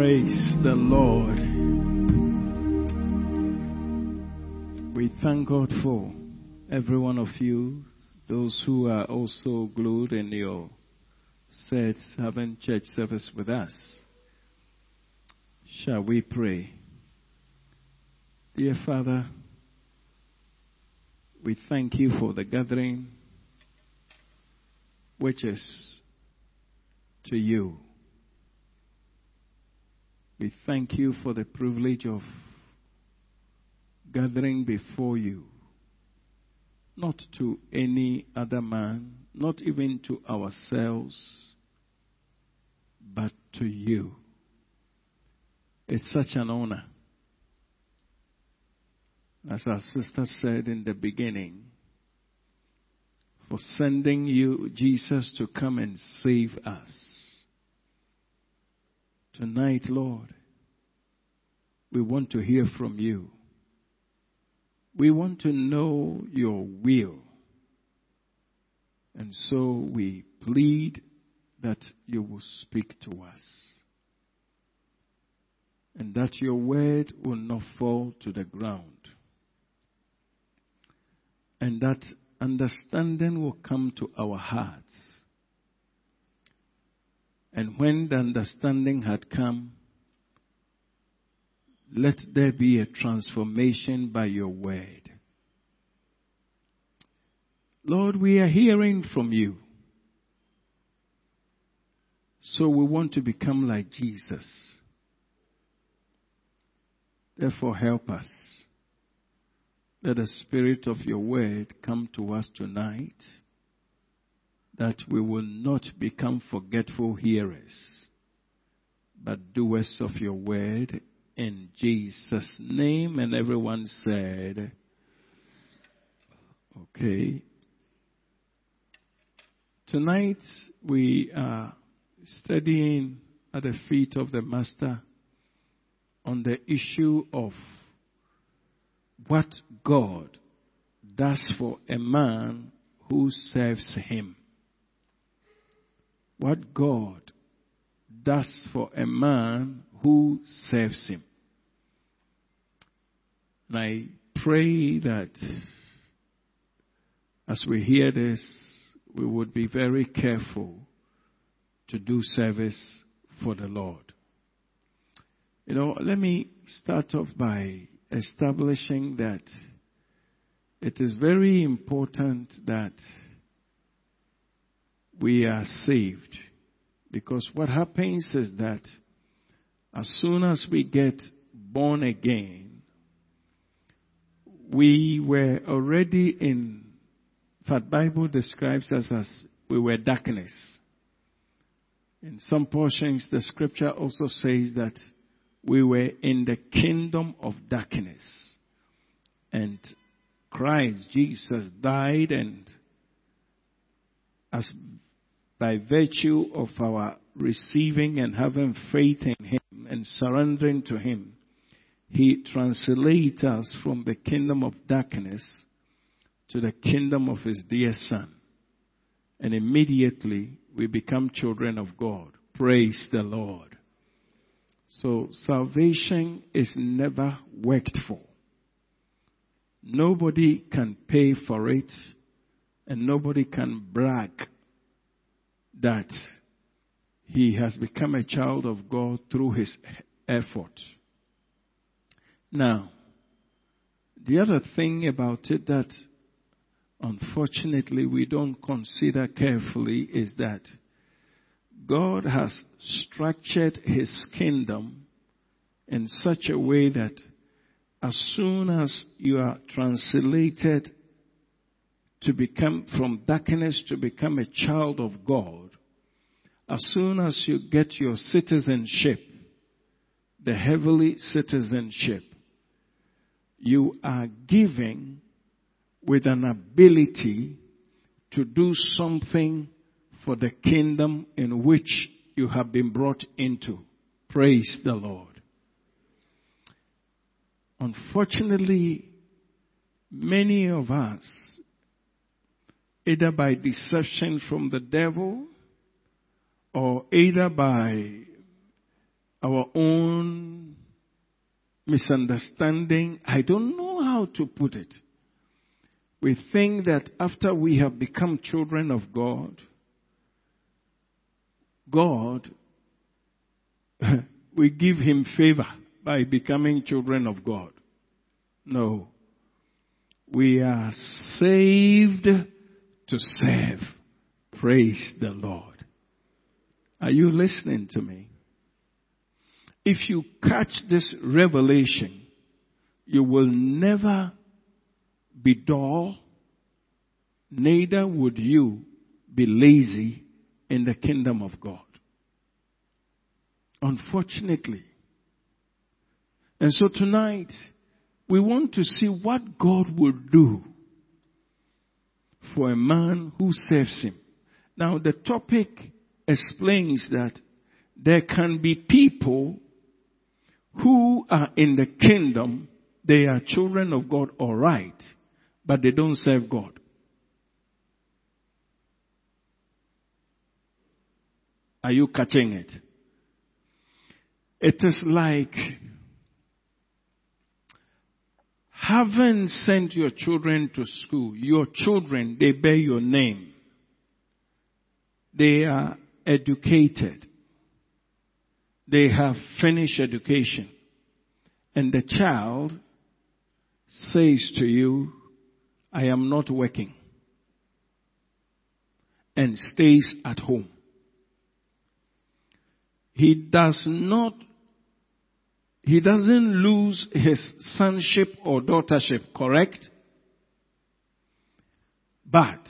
Praise the Lord. We thank God for every one of you, those who are also glued in your sets having church service with us. Shall we pray? Dear Father, we thank you for the gathering which is to you. We thank you for the privilege of gathering before you, not to any other man, not even to ourselves, but to you. It's such an honor. As our sister said in the beginning, for sending you, Jesus, to come and save us. Tonight, Lord, we want to hear from you. We want to know your will. And so we plead that you will speak to us. And that your word will not fall to the ground. And that understanding will come to our hearts. And when the understanding had come, let there be a transformation by your word. Lord, we are hearing from you. So we want to become like Jesus. Therefore, help us. Let the spirit of your word come to us tonight that we will not become forgetful hearers, but doers of your word in Jesus' name. And everyone said, okay. Tonight we are studying at the feet of the Master on the issue of what God does for a man who serves him. What God does for a man who serves him. And I pray that as we hear this, we would be very careful to do service for the Lord. You know, let me start off by establishing that it is very important that we are saved. Because what happens is that as soon as we get born again, we were already in, that Bible describes us as we were darkness. In some portions, the scripture also says that we were in the kingdom of darkness. And Christ Jesus died and as by virtue of our receiving and having faith in Him and surrendering to Him, He translates us from the kingdom of darkness to the kingdom of His dear Son. And immediately we become children of God. Praise the Lord. So salvation is never worked for. Nobody can pay for it and nobody can brag that he has become a child of God through his effort. Now, the other thing about it that unfortunately we don't consider carefully is that God has structured his kingdom in such a way that as soon as you are translated to become from darkness to become a child of God, as soon as you get your citizenship, the heavenly citizenship, you are giving with an ability to do something for the kingdom in which you have been brought into. Praise the Lord. Unfortunately, many of us, either by deception from the devil or either by our own misunderstanding. I don't know how to put it. We think that after we have become children of God, God, we give him favor by becoming children of God. No. We are saved to serve. Praise the Lord. Are you listening to me? If you catch this revelation, you will never be dull, neither would you be lazy in the kingdom of God. Unfortunately. And so tonight, we want to see what God will do for a man who serves him. Now the topic explains that there can be people who are in the kingdom, they are children of God, alright, but they don't serve God. Are you catching it? It is like having sent your children to school. Your children, they bear your name. They are educated. They have finished education. And the child says to you, I am not working. And stays at home. He does not, he doesn't lose his sonship or daughtership, correct? But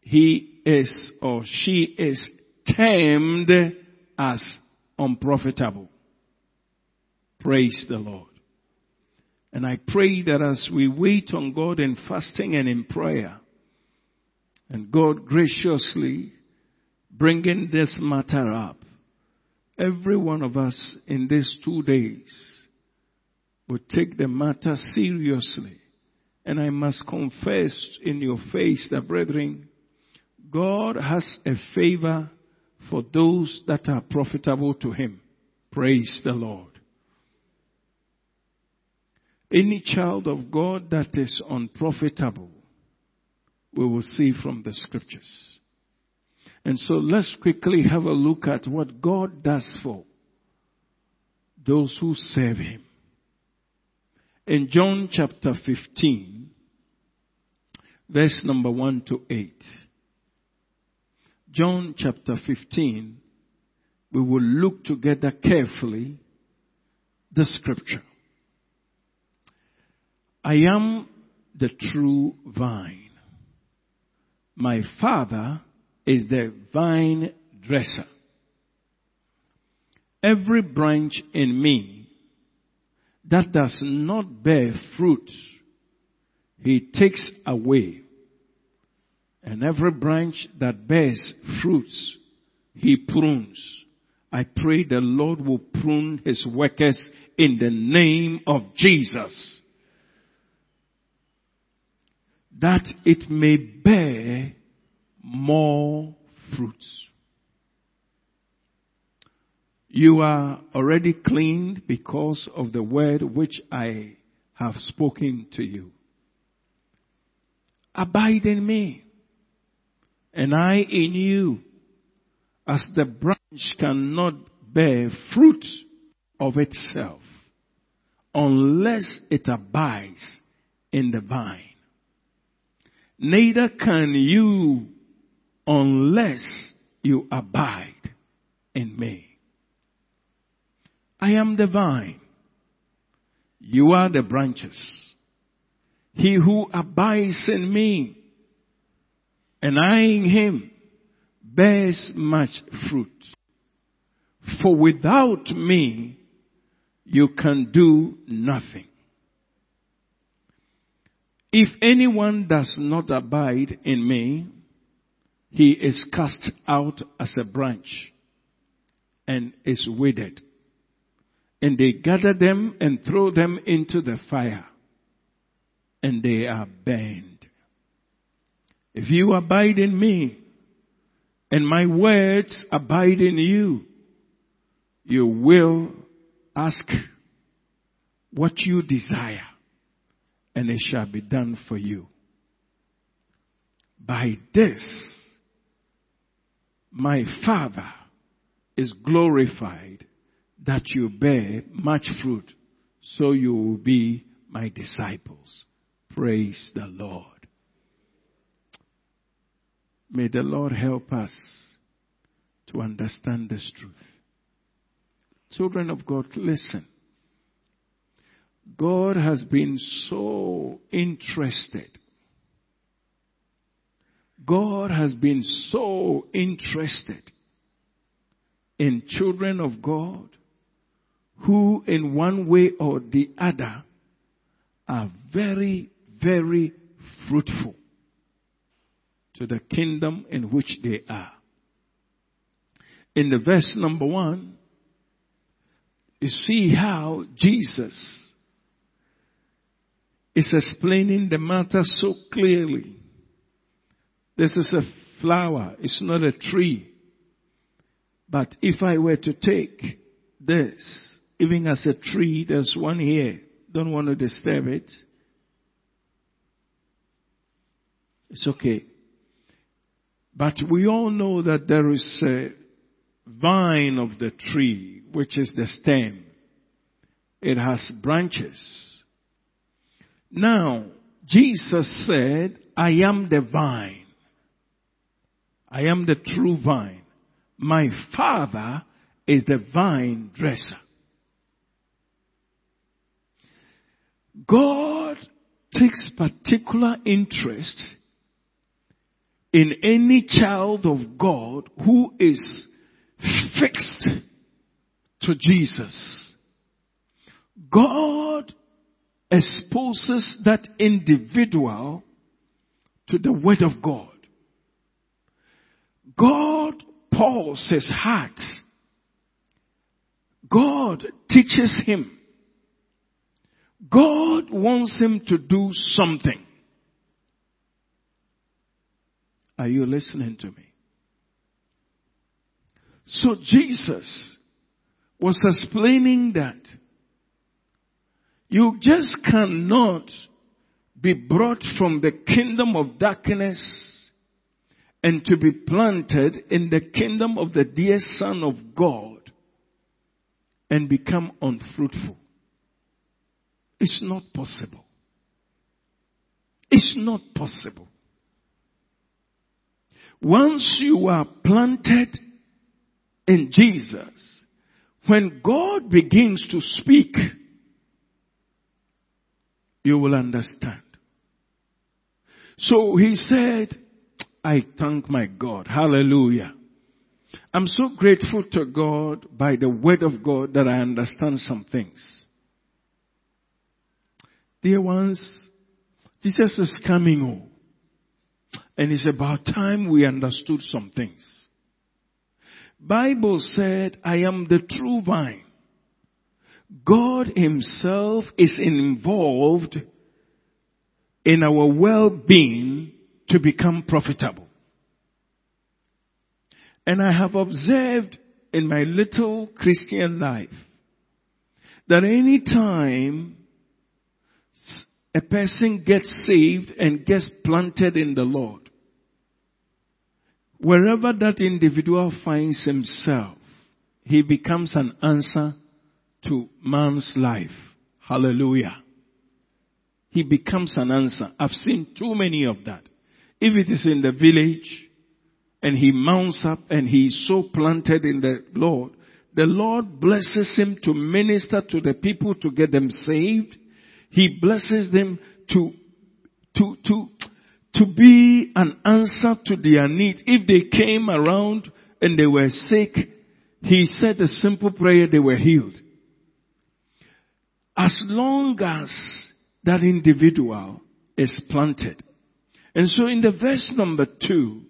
he is or she is termed as unprofitable. Praise the Lord. And I pray that as we wait on God in fasting and in prayer, and God graciously bringing this matter up, every one of us in these two days will take the matter seriously. And I must confess in your face that brethren, God has a favor for those that are profitable to Him. Praise the Lord. Any child of God that is unprofitable, we will see from the scriptures. And so let's quickly have a look at what God does for those who serve Him. In John chapter 15, verse number 1 to 8. John chapter 15, we will look together carefully the scripture. I am the true vine. My father is the vine dresser. Every branch in me that does not bear fruit, he takes away and every branch that bears fruits, he prunes. I pray the Lord will prune his workers in the name of Jesus. That it may bear more fruits. You are already cleaned because of the word which I have spoken to you. Abide in me and I in you, as the branch cannot bear fruit of itself unless it abides in the vine. Neither can you unless you abide in me. I am the vine. You are the branches. He who abides in me and I in him bears much fruit. For without me, you can do nothing. If anyone does not abide in me, he is cast out as a branch and is withered. And they gather them and throw them into the fire and they are burned. If you abide in me and my words abide in you, you will ask what you desire and it shall be done for you. By this, my Father is glorified that you bear much fruit, so you will be my disciples. Praise the Lord. May the Lord help us to understand this truth. Children of God, listen. God has been so interested. God has been so interested in children of God who in one way or the other are very, very fruitful to the kingdom in which they are. In the verse number one, you see how Jesus is explaining the matter so clearly. This is a flower, it's not a tree. But if I were to take this, even as a tree, there's one here, don't want to disturb it. It's okay. But we all know that there is a vine of the tree, which is the stem. It has branches. Now, Jesus said, I am the vine. I am the true vine. My father is the vine dresser. God takes particular interest in any child of God who is fixed to Jesus. God exposes that individual to the Word of God. God pours his heart. God teaches him. God wants him to do something. Are you listening to me? So Jesus was explaining that you just cannot be brought from the kingdom of darkness and to be planted in the kingdom of the dear Son of God and become unfruitful. It's not possible. It's not possible. Once you are planted in Jesus, when God begins to speak, you will understand. So he said, I thank my God. Hallelujah. I'm so grateful to God by the word of God that I understand some things. Dear ones, Jesus is coming home. And it's about time we understood some things. Bible said, I am the true vine. God himself is involved in our well-being to become profitable. And I have observed in my little Christian life that any time a person gets saved and gets planted in the Lord, wherever that individual finds himself, he becomes an answer to man's life. Hallelujah. He becomes an answer. I've seen too many of that. If it is in the village and he mounts up and he is so planted in the Lord, the Lord blesses him to minister to the people to get them saved. He blesses them to, to, to, to be an answer to their need. If they came around and they were sick, he said a simple prayer, they were healed. As long as that individual is planted. And so in the verse number two,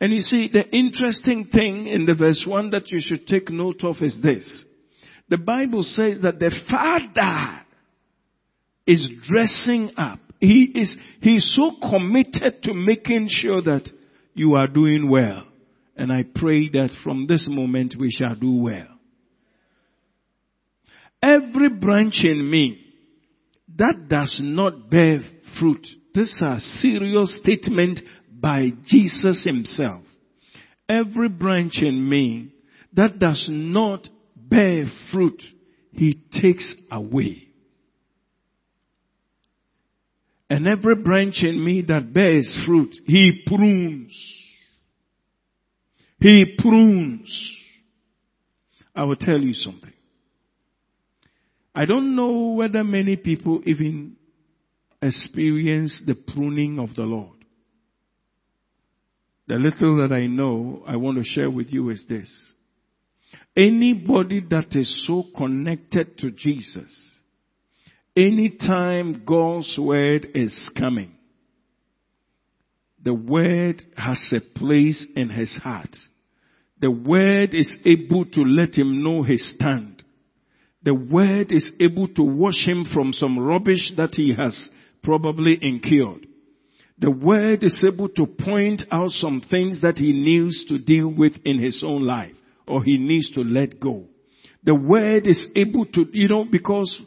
and you see the interesting thing in the verse one that you should take note of is this. The Bible says that the father is dressing up. He is, he is so committed to making sure that you are doing well. And I pray that from this moment we shall do well. every branch in me that does not bear fruit. This is a serious statement by Jesus himself. Every branch in me that does not bear fruit, he takes away. And every branch in me that bears fruit, he prunes. He prunes. I will tell you something. I don't know whether many people even experience the pruning of the Lord. The little that I know, I want to share with you is this. Anybody that is so connected to Jesus, anytime God's word is coming, the word has a place in his heart. The word is able to let him know his stand. The word is able to wash him from some rubbish that he has probably incurred. The word is able to point out some things that he needs to deal with in his own life or he needs to let go. The word is able to, you know, because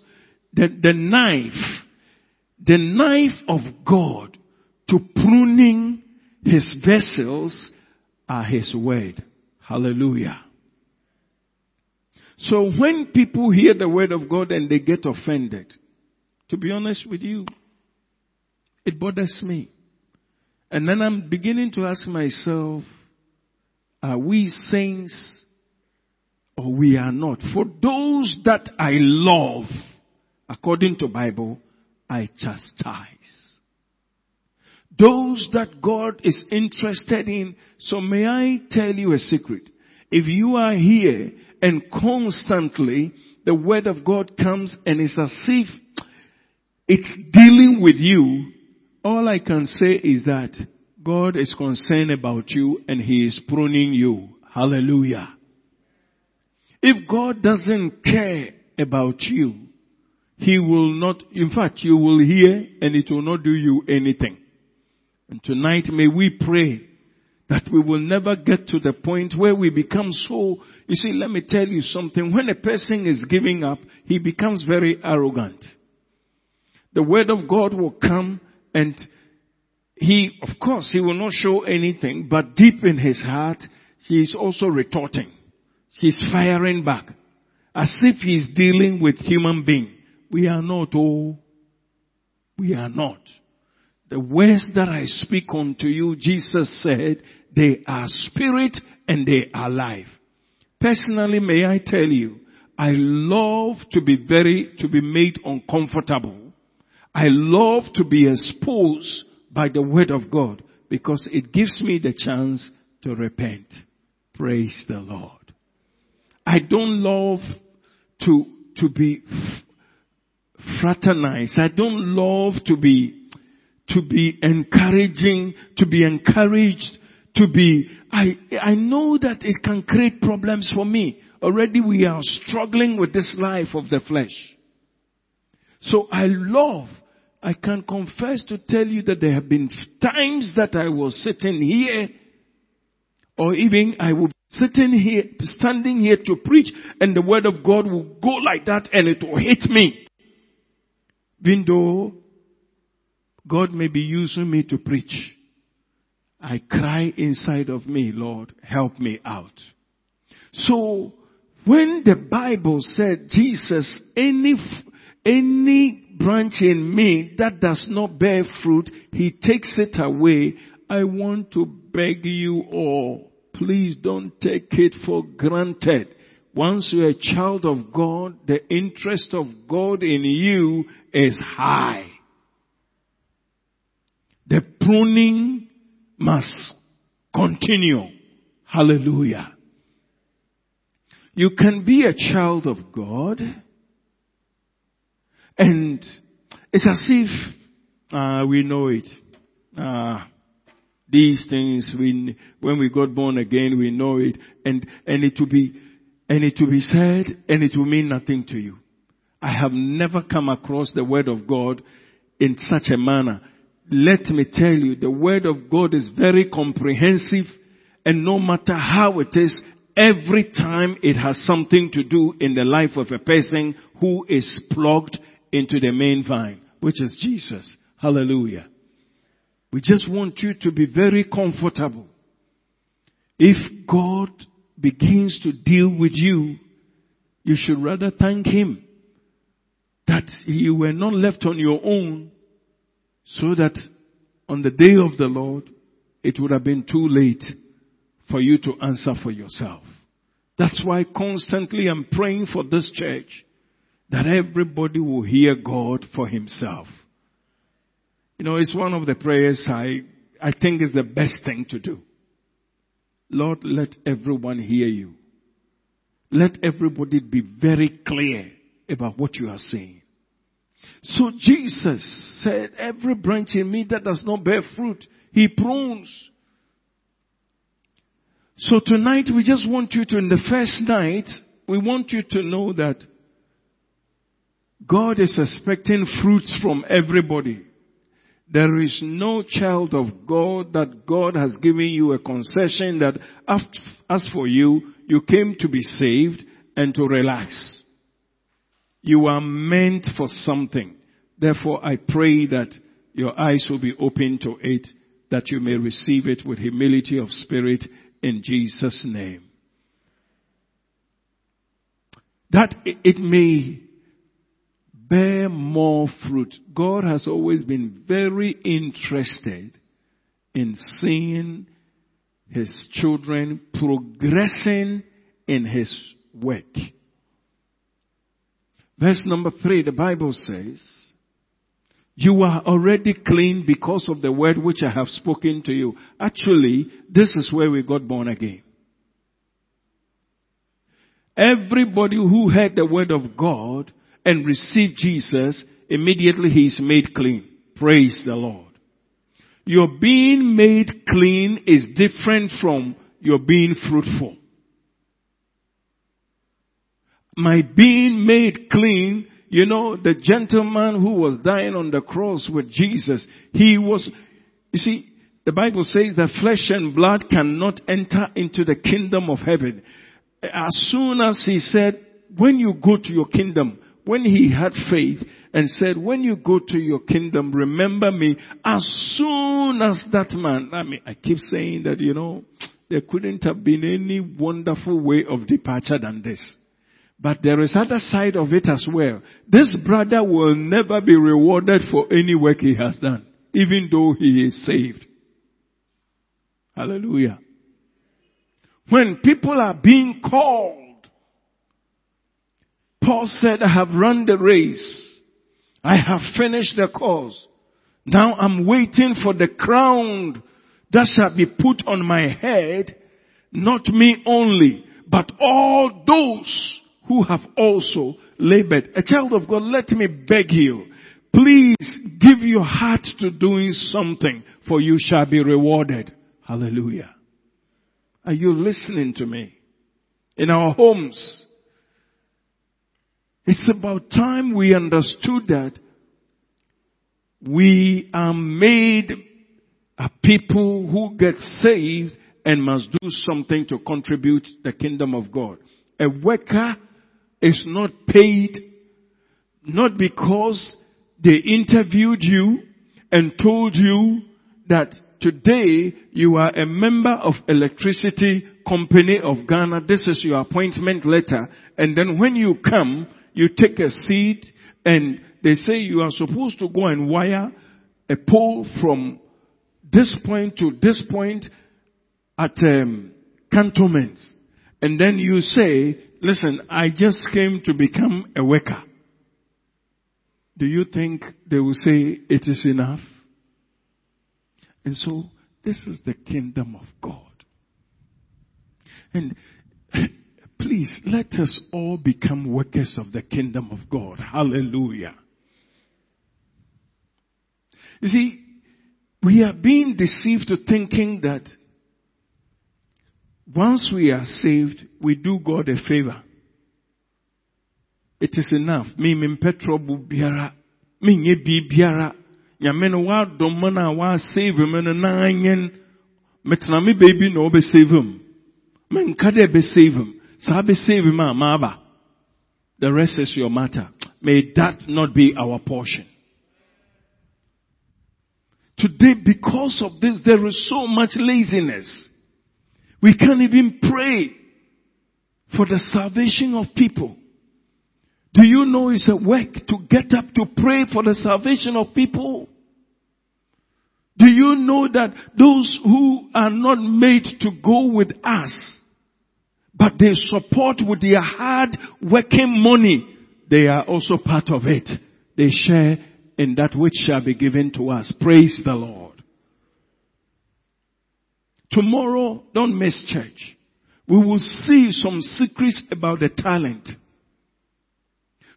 the, the knife, the knife of God to pruning his vessels are his word. Hallelujah. So when people hear the word of God and they get offended, to be honest with you, it bothers me. And then I'm beginning to ask myself, are we saints or we are not? For those that I love, according to Bible, I chastise. Those that God is interested in. So may I tell you a secret? If you are here and constantly the word of God comes and it's as if it's dealing with you, all I can say is that God is concerned about you and He is pruning you. Hallelujah. If God doesn't care about you, He will not, in fact, you will hear and it will not do you anything. And tonight may we pray that we will never get to the point where we become so, you see, let me tell you something. When a person is giving up, he becomes very arrogant. The word of God will come and he, of course, he will not show anything, but deep in his heart, he is also retorting. He's firing back. As if he's dealing with human being. We are not, oh, we are not. The words that I speak unto you, Jesus said, they are spirit and they are life. Personally, may I tell you, I love to be very, to be made uncomfortable. I love to be exposed by the word of God because it gives me the chance to repent. Praise the Lord. I don't love to, to be fraternized. I don't love to be, to be encouraging, to be encouraged, to be, I, I know that it can create problems for me. Already we are struggling with this life of the flesh. So I love I can confess to tell you that there have been times that I was sitting here, or even I would sitting here, standing here to preach, and the word of God will go like that and it will hit me. Even though God may be using me to preach, I cry inside of me, Lord, help me out. So, when the Bible said Jesus, any, any branch in me that does not bear fruit, he takes it away. I want to beg you all, please don't take it for granted. Once you're a child of God, the interest of God in you is high. The pruning must continue. Hallelujah. You can be a child of God and it's as if uh, we know it. Uh, these things, we, when we got born again, we know it, and and it will be, and it will be said, and it will mean nothing to you. I have never come across the word of God in such a manner. Let me tell you, the word of God is very comprehensive, and no matter how it is, every time it has something to do in the life of a person who is plugged into the main vine, which is Jesus. Hallelujah. We just want you to be very comfortable. If God begins to deal with you, you should rather thank Him that you were not left on your own so that on the day of the Lord, it would have been too late for you to answer for yourself. That's why constantly I'm praying for this church that everybody will hear God for himself. You know, it's one of the prayers I, I think is the best thing to do. Lord, let everyone hear you. Let everybody be very clear about what you are saying. So Jesus said, every branch in me that does not bear fruit, he prunes. So tonight we just want you to, in the first night, we want you to know that God is expecting fruits from everybody. There is no child of God that God has given you a concession that as for you, you came to be saved and to relax. You are meant for something. Therefore, I pray that your eyes will be open to it, that you may receive it with humility of spirit in Jesus' name. That it may bear more fruit. God has always been very interested in seeing his children progressing in his work. Verse number three, the Bible says, you are already clean because of the word which I have spoken to you. Actually, this is where we got born again. Everybody who heard the word of God and receive Jesus, immediately he is made clean. Praise the Lord. Your being made clean is different from your being fruitful. My being made clean, you know, the gentleman who was dying on the cross with Jesus, he was, you see, the Bible says that flesh and blood cannot enter into the kingdom of heaven. As soon as he said, when you go to your kingdom, when he had faith and said, when you go to your kingdom, remember me, as soon as that man, I mean, I keep saying that, you know, there couldn't have been any wonderful way of departure than this. But there is other side of it as well. This brother will never be rewarded for any work he has done, even though he is saved. Hallelujah. When people are being called Paul said, I have run the race. I have finished the course. Now I'm waiting for the crown that shall be put on my head, not me only, but all those who have also labored. A child of God, let me beg you, please give your heart to doing something for you shall be rewarded. Hallelujah. Are you listening to me? In our homes, it's about time we understood that we are made a people who get saved and must do something to contribute the kingdom of God. A worker is not paid not because they interviewed you and told you that today you are a member of electricity company of Ghana. This is your appointment letter. And then when you come, you take a seat and they say you are supposed to go and wire a pole from this point to this point at um, cantonments. And then you say, listen, I just came to become a worker. Do you think they will say it is enough? And so this is the kingdom of God. And Please let us all become workers of the kingdom of God. Hallelujah. You see, we are being deceived to thinking that once we are saved, we do God a favor. It is enough. Me min petrobu biara. Me nye bi biara. Nyame wa dom na wa save me no na anyen. Metna me baby no be save him. menka dɛ bɛsave him saa bɛsave him a maaba the rest is your matter may that not be our portion Today, because of this, there is so much laziness. We can't even pray for the salvation of people. Do you know it's a work to get up to pray for the salvation of people? Do you know that those who are not made to go with us, but they support with their hard working money, they are also part of it. They share in that which shall be given to us. Praise the Lord. Tomorrow, don't miss church. We will see some secrets about the talent.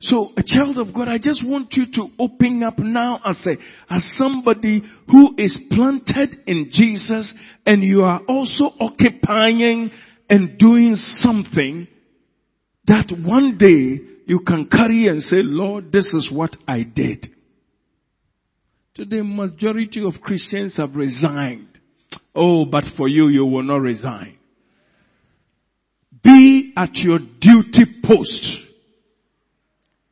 So, a child of God, I just want you to open up now as a, as somebody who is planted in Jesus and you are also occupying and doing something that one day you can carry and say, Lord, this is what I did. Today, majority of Christians have resigned. Oh, but for you, you will not resign. Be at your duty post.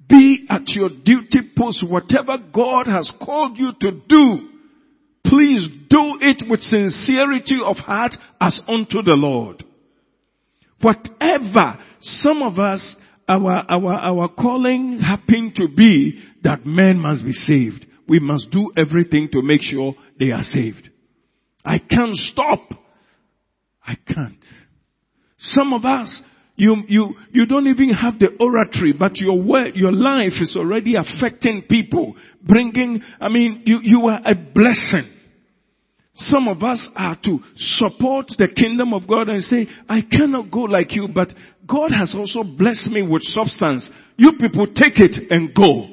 Be at your duty post. Whatever God has called you to do, please do it with sincerity of heart as unto the Lord. Whatever some of us, our, our, our calling happened to be that men must be saved. We must do everything to make sure they are saved. I can't stop. I can't. Some of us, you, you, you don't even have the oratory, but your word, your life is already affecting people, bringing, I mean, you, you are a blessing. Some of us are to support the kingdom of God and say, I cannot go like you, but God has also blessed me with substance. You people take it and go.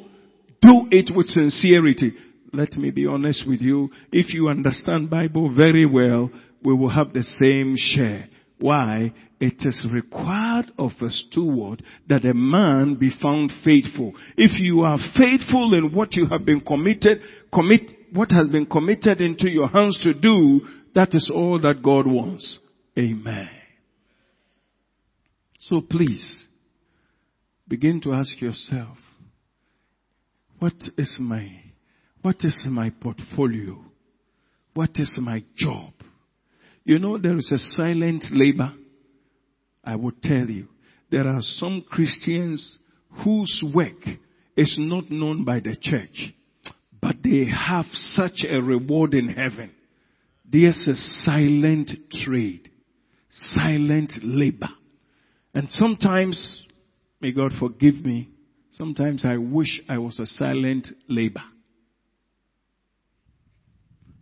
Do it with sincerity. Let me be honest with you. If you understand Bible very well, we will have the same share. Why? It is required of a steward that a man be found faithful. If you are faithful in what you have been committed, commit, what has been committed into your hands to do, that is all that God wants. Amen. So please, begin to ask yourself, what is my, what is my portfolio? What is my job? You know, there is a silent labor. I will tell you. There are some Christians whose work is not known by the church, they have such a reward in heaven. There's a silent trade, silent labor. And sometimes, may God forgive me, sometimes I wish I was a silent labor.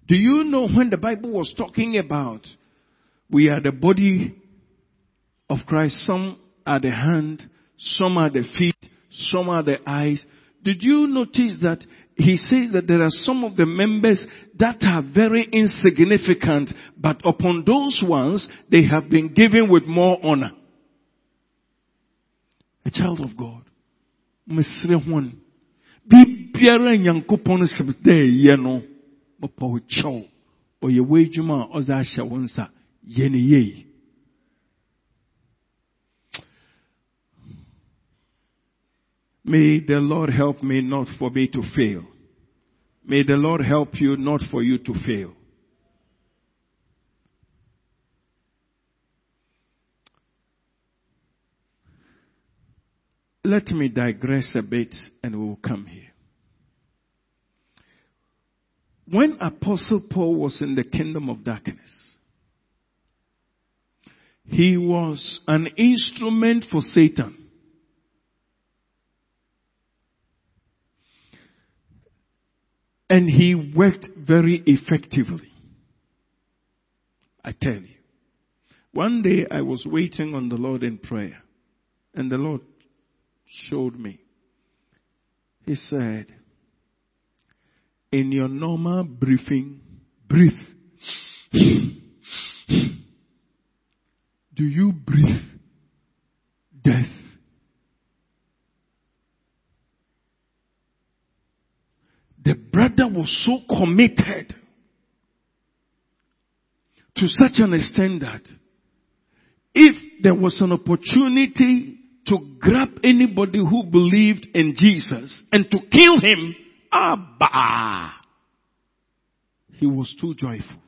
Do you know when the Bible was talking about we are the body of Christ, some are the hand, some are the feet, some are the eyes. Did you notice that he says that there are some of the members that are very insignificant, but upon those ones, they have been given with more honor. A child of God. Mesre one. Yie May the Lord help me not for me to fail. May the Lord help you not for you to fail. Let me digress a bit and we will come here. When Apostle Paul was in the kingdom of darkness, he was an instrument for Satan. And he worked very effectively. I tell you. One day I was waiting on the Lord in prayer, and the Lord showed me. He said, in your normal breathing, breathe. Do you breathe death? The brother was so committed to such an extent that if there was an opportunity to grab anybody who believed in Jesus and to kill him, Abba, he was too joyful.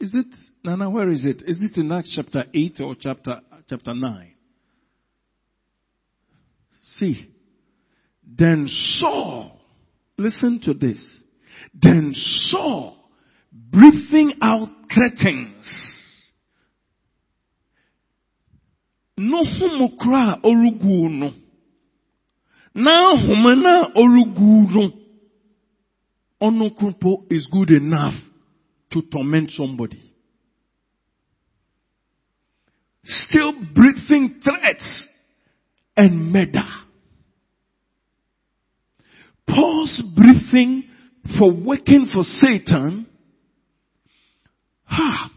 Is it, Nana, where is it? Is it in Acts chapter 8 or chapter, chapter 9? See, then Saul, listen to this, then Saul, breathing out threatenings, no orugu no, na homana orugu no, ono is good enough to torment somebody. Still breathing threats and murder. Paul's breathing for working for Satan, ha,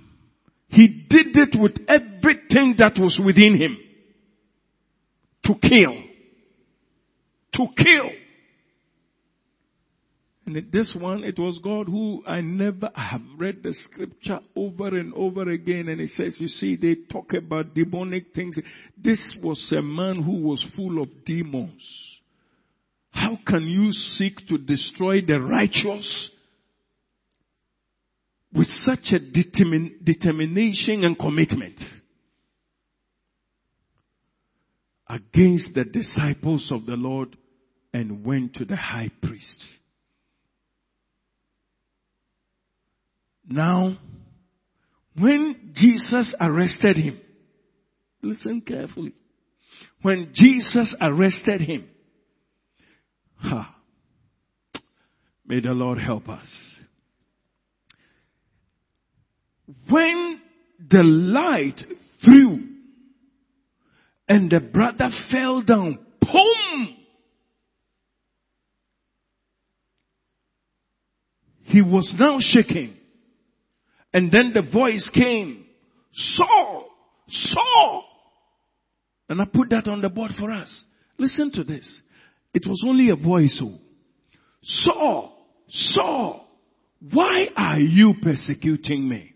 he did it with everything that was within him. To kill. To kill. And this one, it was God who I never I have read the scripture over and over again, and it says, you see, they talk about demonic things. This was a man who was full of demons. How can you seek to destroy the righteous with such a determin- determination and commitment against the disciples of the Lord and went to the high priest? Now, when Jesus arrested him, listen carefully. When Jesus arrested him, ha, may the Lord help us. When the light threw and the brother fell down, boom! He was now shaking. And then the voice came, Saul, Saul. And I put that on the board for us. Listen to this. It was only a voice. Oh, Saul, Saul, why are you persecuting me?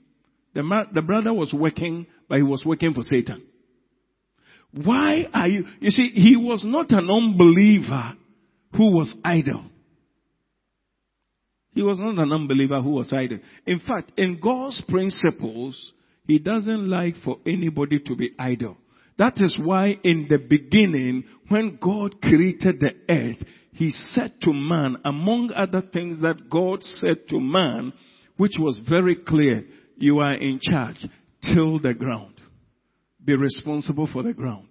The, ma- the brother was working, but he was working for Satan. Why are you, you see, he was not an unbeliever who was idle. He was not an unbeliever who was idle. In fact, in God's principles, He doesn't like for anybody to be idle. That is why in the beginning, when God created the earth, He said to man, among other things that God said to man, which was very clear, you are in charge, till the ground. Be responsible for the ground.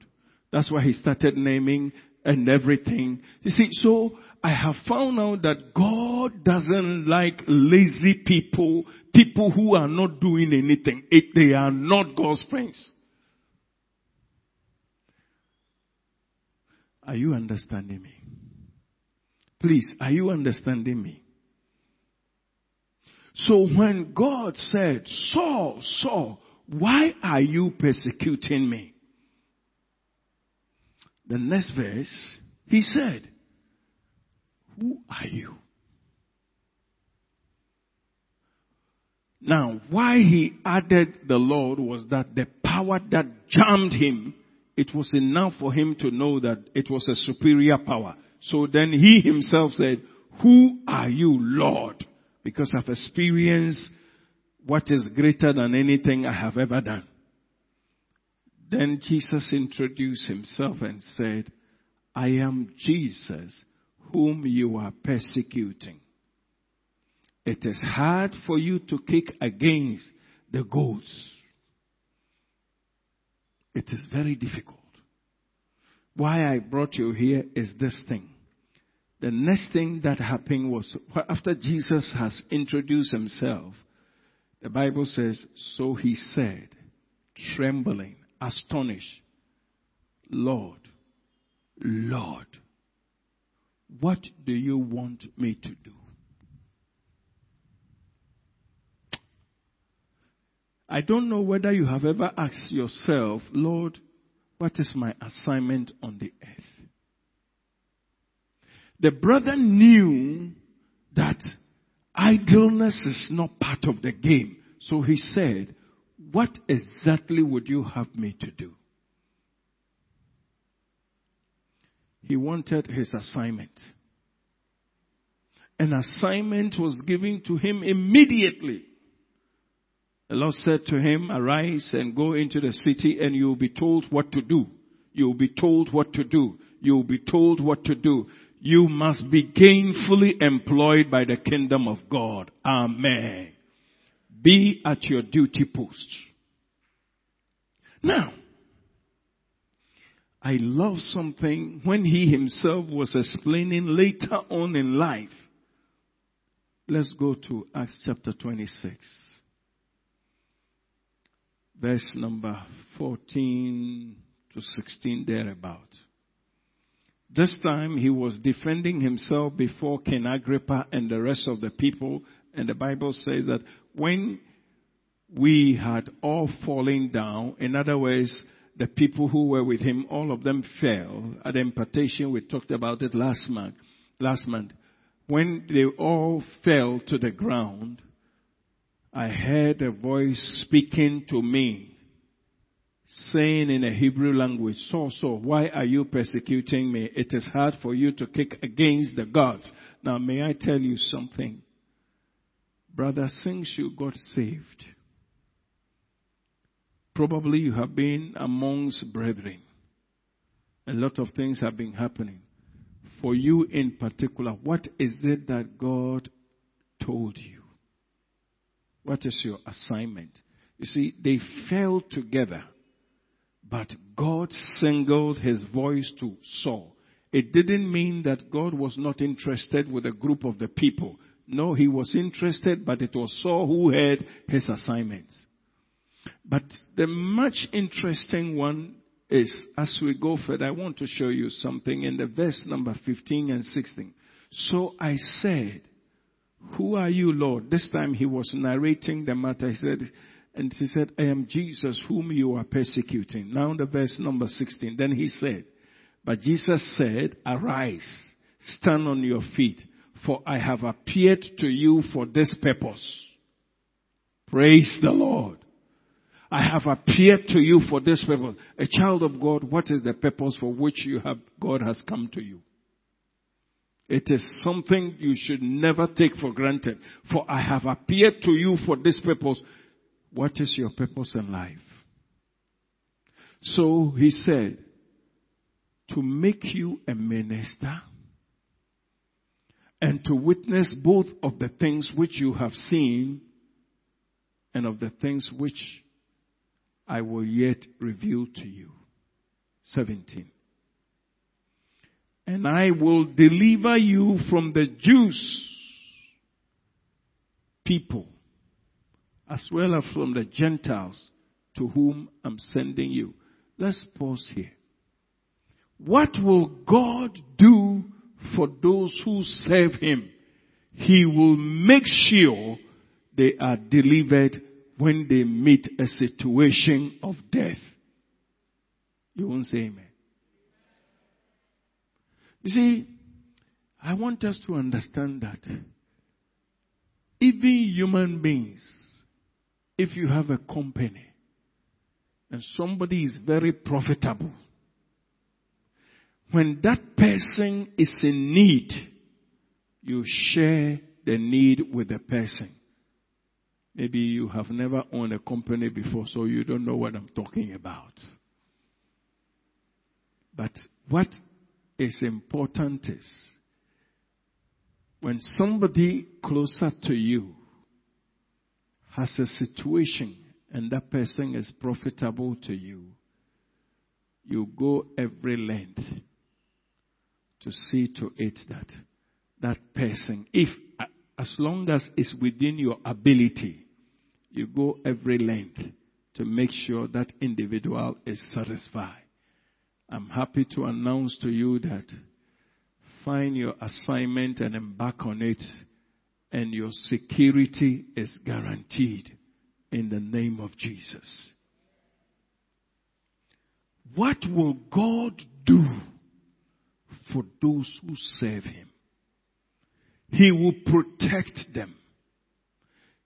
That's why He started naming and everything. You see, so I have found out that God doesn't like lazy people, people who are not doing anything. They are not God's friends. Are you understanding me? Please, are you understanding me? So when God said, Saul, Saul, why are you persecuting me? The next verse, he said, who are you? Now, why he added the Lord was that the power that jammed him, it was enough for him to know that it was a superior power. So then he himself said, who are you, Lord? Because I've experienced what is greater than anything I have ever done. Then Jesus introduced himself and said, I am Jesus whom you are persecuting. It is hard for you to kick against the goats. It is very difficult. Why I brought you here is this thing. The next thing that happened was after Jesus has introduced himself, the Bible says, so he said, trembling, astonished, Lord, Lord, what do you want me to do? I don't know whether you have ever asked yourself, Lord, what is my assignment on the earth? The brother knew that idleness is not part of the game. So he said, what exactly would you have me to do? He wanted his assignment. An assignment was given to him immediately. The Lord said to him, arise and go into the city and you'll be told what to do. You'll be told what to do. You'll be told what to do. You must be gainfully employed by the kingdom of God. Amen. Be at your duty post. Now, I love something when he himself was explaining later on in life. Let's go to Acts chapter 26 verse number 14 to 16 thereabout. This time he was defending himself before King Agrippa and the rest of the people. And the Bible says that when we had all fallen down, in other words, the people who were with him, all of them fell. At the impartation, we talked about it last month. Last month. When they all fell to the ground, I heard a voice speaking to me, saying in a Hebrew language, Saul, Saul, why are you persecuting me? It is hard for you to kick against the gods. Now, may I tell you something? Brother, since you got saved, probably you have been amongst brethren. A lot of things have been happening. For you in particular, what is it that God told you? What is your assignment? You see, they fell together, but God singled his voice to Saul. It didn't mean that God was not interested with a group of the people. No, he was interested, but it was Saul who had his assignments. But the much interesting one is, as we go further, I want to show you something in the verse number 15 and 16. So I said, who are you, Lord? This time he was narrating the matter. He said, and he said, I am Jesus whom you are persecuting. Now the verse number 16. Then he said, but Jesus said, arise, stand on your feet, for I have appeared to you for this purpose. Praise the Lord. I have appeared to you for this purpose. A child of God, what is the purpose for which you have, God has come to you? It is something you should never take for granted. For I have appeared to you for this purpose. What is your purpose in life? So he said, to make you a minister and to witness both of the things which you have seen and of the things which I will yet reveal to you. 17 and I will deliver you from the Jews people as well as from the Gentiles to whom I'm sending you. Let's pause here. What will God do for those who serve Him? He will make sure they are delivered when they meet a situation of death. You won't say amen. You see, I want us to understand that even human beings, if you have a company and somebody is very profitable, when that person is in need, you share the need with the person. Maybe you have never owned a company before, so you don't know what I'm talking about. But what is important is when somebody closer to you has a situation and that person is profitable to you, you go every length to see to it that that person, if as long as it's within your ability, you go every length to make sure that individual is satisfied. I'm happy to announce to you that find your assignment and embark on it, and your security is guaranteed in the name of Jesus. What will God do for those who serve Him? He will protect them.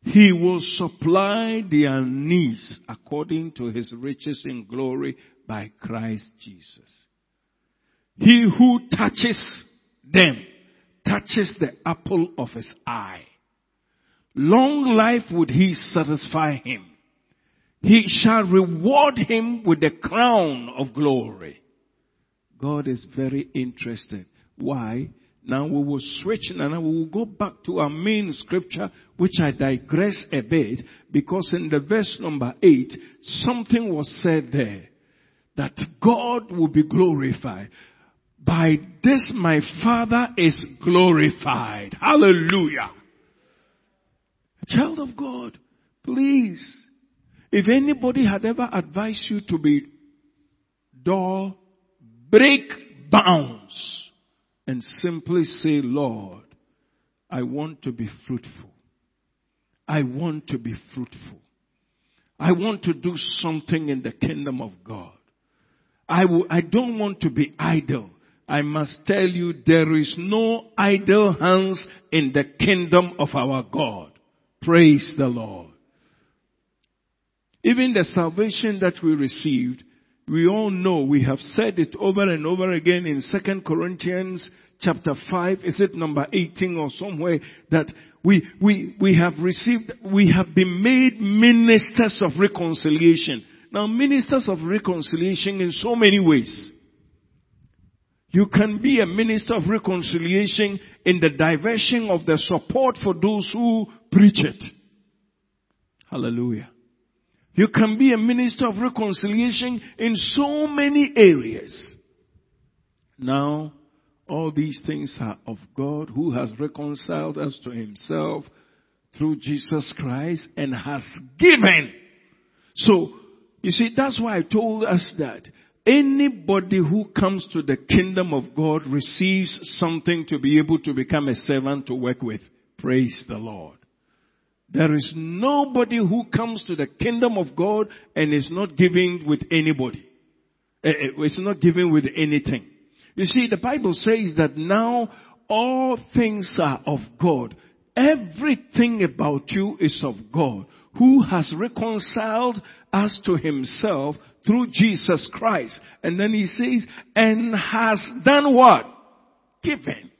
He will supply their needs according to his riches in glory by Christ Jesus. He who touches them touches the apple of his eye. Long life would he satisfy him. He shall reward him with the crown of glory. God is very interested. Why? Now we will switch and we will go back to our main scripture, which I digress a bit, because in the verse number 8, something was said there that God will be glorified. By this my Father is glorified. Hallelujah. Child of God, please, if anybody had ever advised you to be dull, break bounds and simply say, Lord, I want to be fruitful. I want to be fruitful. I want to do something in the kingdom of God. I, don't want to be idle. I must tell you there is no idle hands in the kingdom of our God. Praise the Lord. Even the salvation that we received, we all know, we have said it over and over again in 2 Corinthians chapter 5, is it number 18 or somewhere, that we, we, we have received, we have been made ministers of reconciliation. Now ministers of reconciliation in so many ways. You can be a minister of reconciliation in the diversion of the support for those who preach it. Hallelujah. You can be a minister of reconciliation in so many areas. Now, all these things are of God who has reconciled us to himself through Jesus Christ and has given. So, you see, that's why I told us that Anybody who comes to the kingdom of God receives something to be able to become a servant to work with. Praise the Lord. There is nobody who comes to the kingdom of God and is not giving with anybody. Eh, eh, it's not giving with anything. You see, the Bible says that now all things are of God. Everything about you is of God, who has reconciled us to himself through Jesus Christ. And then he says, and has done what? Given.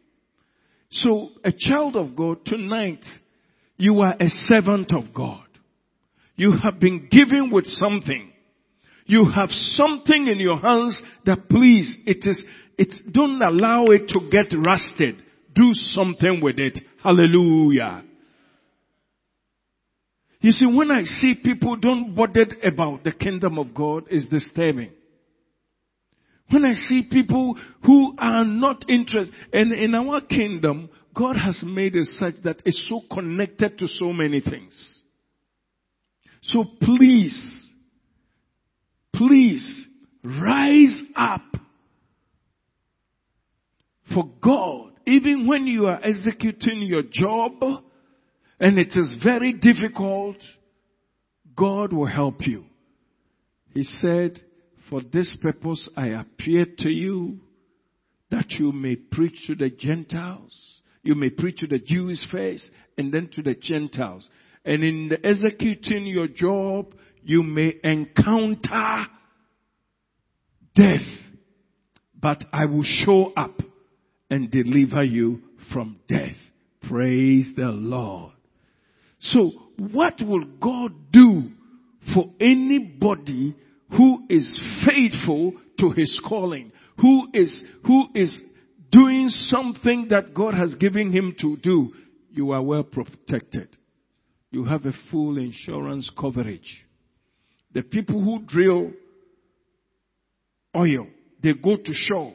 So a child of God tonight, you are a servant of God. You have been given with something. You have something in your hands that please, it is, it, don't allow it to get rusted. Do something with it. Hallelujah. You see, when I see people don't bother about the kingdom of God, it's disturbing. When I see people who are not interested, and in our kingdom, God has made it such that it's so connected to so many things. So please, please rise up for God. Even when you are executing your job, and it is very difficult, God will help you. He said, for this purpose I appeared to you that you may preach to the Gentiles. You may preach to the Jews first and then to the Gentiles. And in executing your job, you may encounter death. But I will show up and deliver you from death. Praise the Lord. So what will God do for anybody who is faithful to his calling? Who is, who is doing something that God has given him to do? You are well protected. You have a full insurance coverage. The people who drill oil, they go to shore.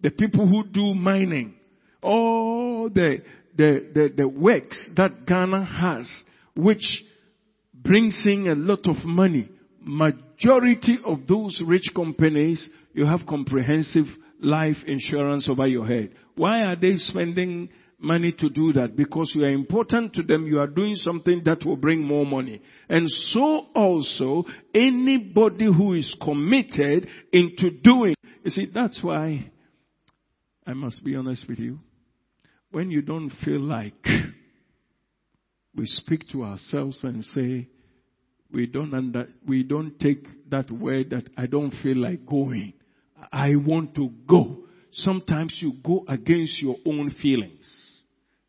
The people who do mining, all the, the, the, the works that Ghana has, which brings in a lot of money. Majority of those rich companies, you have comprehensive life insurance over your head. Why are they spending money to do that? Because you are important to them. You are doing something that will bring more money. And so also, anybody who is committed into doing, you see, that's why I must be honest with you. When you don't feel like we speak to ourselves and say, we don't under, we don't take that word that I don't feel like going. I want to go. Sometimes you go against your own feelings.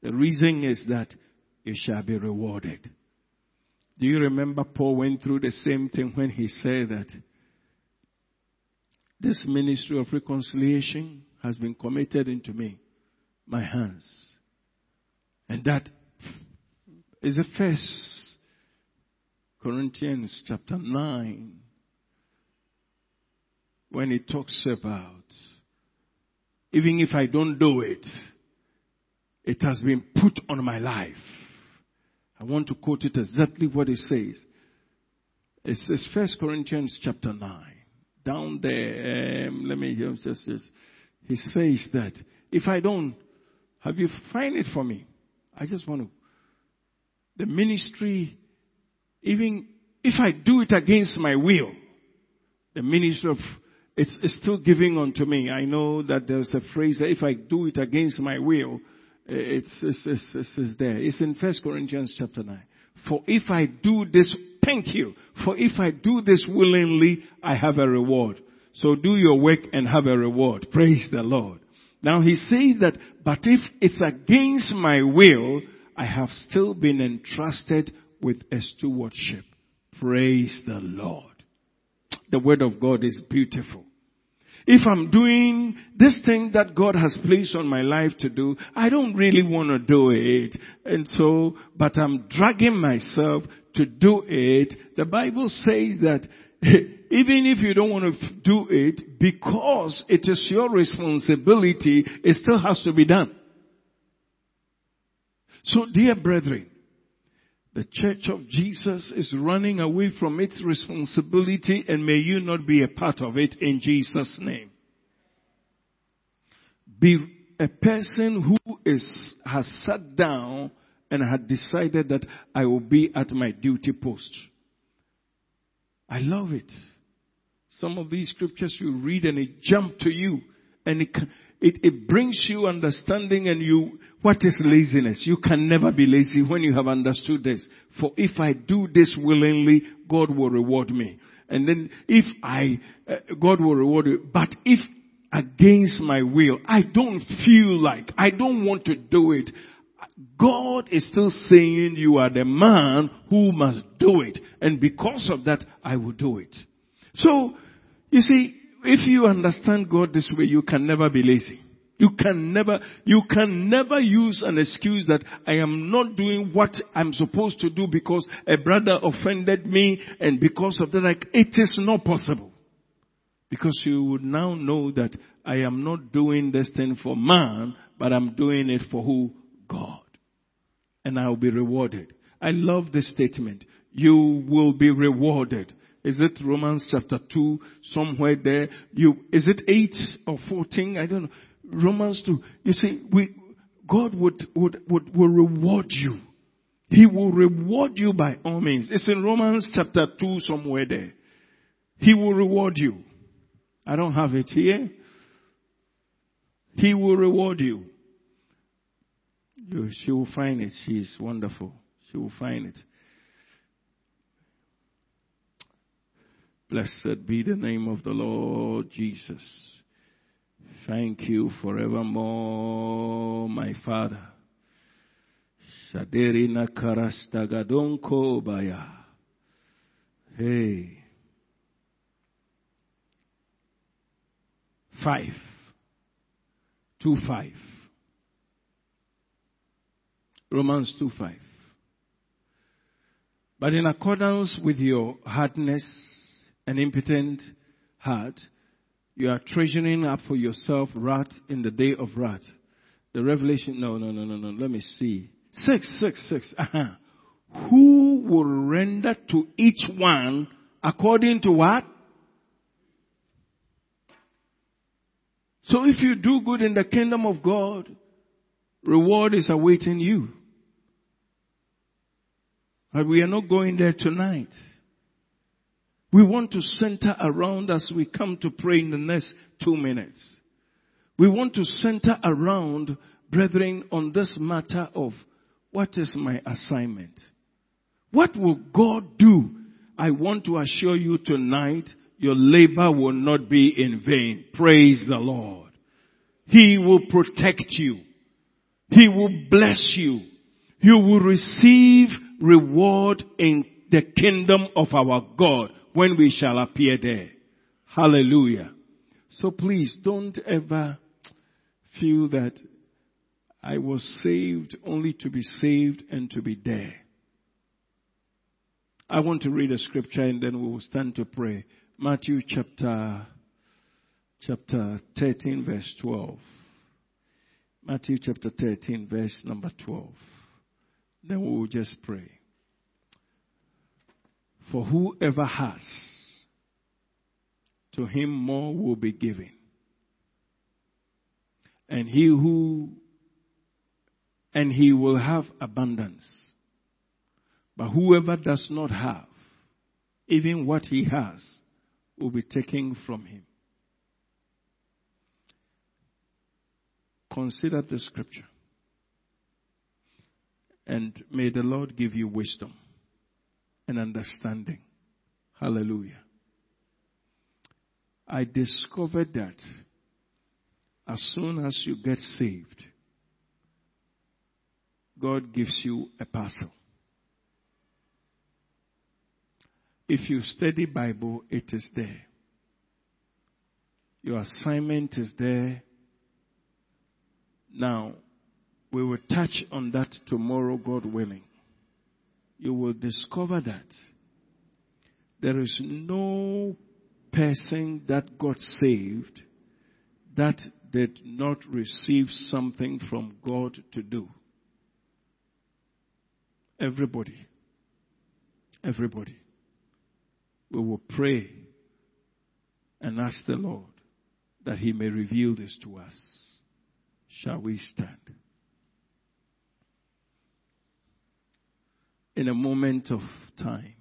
The reason is that you shall be rewarded. Do you remember Paul went through the same thing when he said that this ministry of reconciliation has been committed into me, my hands. And that is the first Corinthians chapter 9 when it talks about even if I don't do it, it has been put on my life. I want to quote it exactly what it says. It says First Corinthians chapter 9. Down there, um, let me just, just, he says that if I don't, have you find it for me? I just want to, the ministry, even if I do it against my will, the ministry of, it's, it's still giving unto me. I know that there's a phrase that if I do it against my will, it's, it's, it's, it's, there. It's in First Corinthians chapter 9. For if I do this, thank you. For if I do this willingly, I have a reward. So do your work and have a reward. Praise the Lord. Now he says that, but if it's against my will, I have still been entrusted with a stewardship. Praise the Lord. The word of God is beautiful. If I'm doing this thing that God has placed on my life to do, I don't really want to do it. And so, but I'm dragging myself to do it. The Bible says that even if you don't want to do it, because it is your responsibility, it still has to be done. So dear brethren, the church of Jesus is running away from its responsibility and may you not be a part of it in Jesus' name. Be a person who is, has sat down and had decided that I will be at my duty post. I love it. Some of these scriptures you read and it jump to you and it, it, it brings you understanding and you, what is laziness? You can never be lazy when you have understood this. For if I do this willingly, God will reward me. And then if I, uh, God will reward you. But if against my will, I don't feel like, I don't want to do it, God is still saying you are the man who must do it. And because of that, I will do it. So, you see, if you understand God this way, you can never be lazy. You can never, you can never use an excuse that I am not doing what I'm supposed to do because a brother offended me and because of that, like, it is not possible. Because you would now know that I am not doing this thing for man, but I'm doing it for who? God. And I will be rewarded. I love this statement. You will be rewarded. Is it Romans chapter 2, somewhere there? You, is it 8 or 14? I don't know. Romans 2. You see, we, God would, would, would, will reward you. He will reward you by all means. It's in Romans chapter 2, somewhere there. He will reward you. I don't have it here. He will reward you. you she will find it. She is wonderful. She will find it. Blessed be the name of the Lord Jesus. Thank you forevermore, my Father. Shaderina karastagadonko baya. Hey. Five. Two five. Romans two five. But in accordance with your hardness an impotent heart, you are treasuring up for yourself wrath in the day of wrath. The revelation, no, no, no, no, no, let me see. Six, six, six. Uh-huh. Who will render to each one according to what? So if you do good in the kingdom of God, reward is awaiting you. But we are not going there tonight. We want to center around as we come to pray in the next two minutes. We want to center around, brethren, on this matter of What is my assignment? What will God do? I want to assure you tonight, your labor will not be in vain. Praise the Lord. He will protect you. He will bless you. You will receive reward in the kingdom of our God when we shall appear there. Hallelujah. So please don't ever feel that I was saved only to be saved and to be there. I want to read a scripture and then we will stand to pray. Matthew chapter, chapter 13 verse 12. Matthew chapter 13 verse number 12. Then we will just pray. For whoever has, to him more will be given. And he who, and he will have abundance. But whoever does not have, even what he has, will be taken from him. Consider the scripture. And may the Lord give you wisdom and understanding. Hallelujah. I discovered that as soon as you get saved, God gives you a parcel. If you study Bible, it is there. Your assignment is there. Now, we will touch on that tomorrow, God willing. You will discover that there is no person that got saved that did not receive something from God to do. Everybody. Everybody we will pray and ask the Lord that He may reveal this to us. Shall we stand? In a moment of time,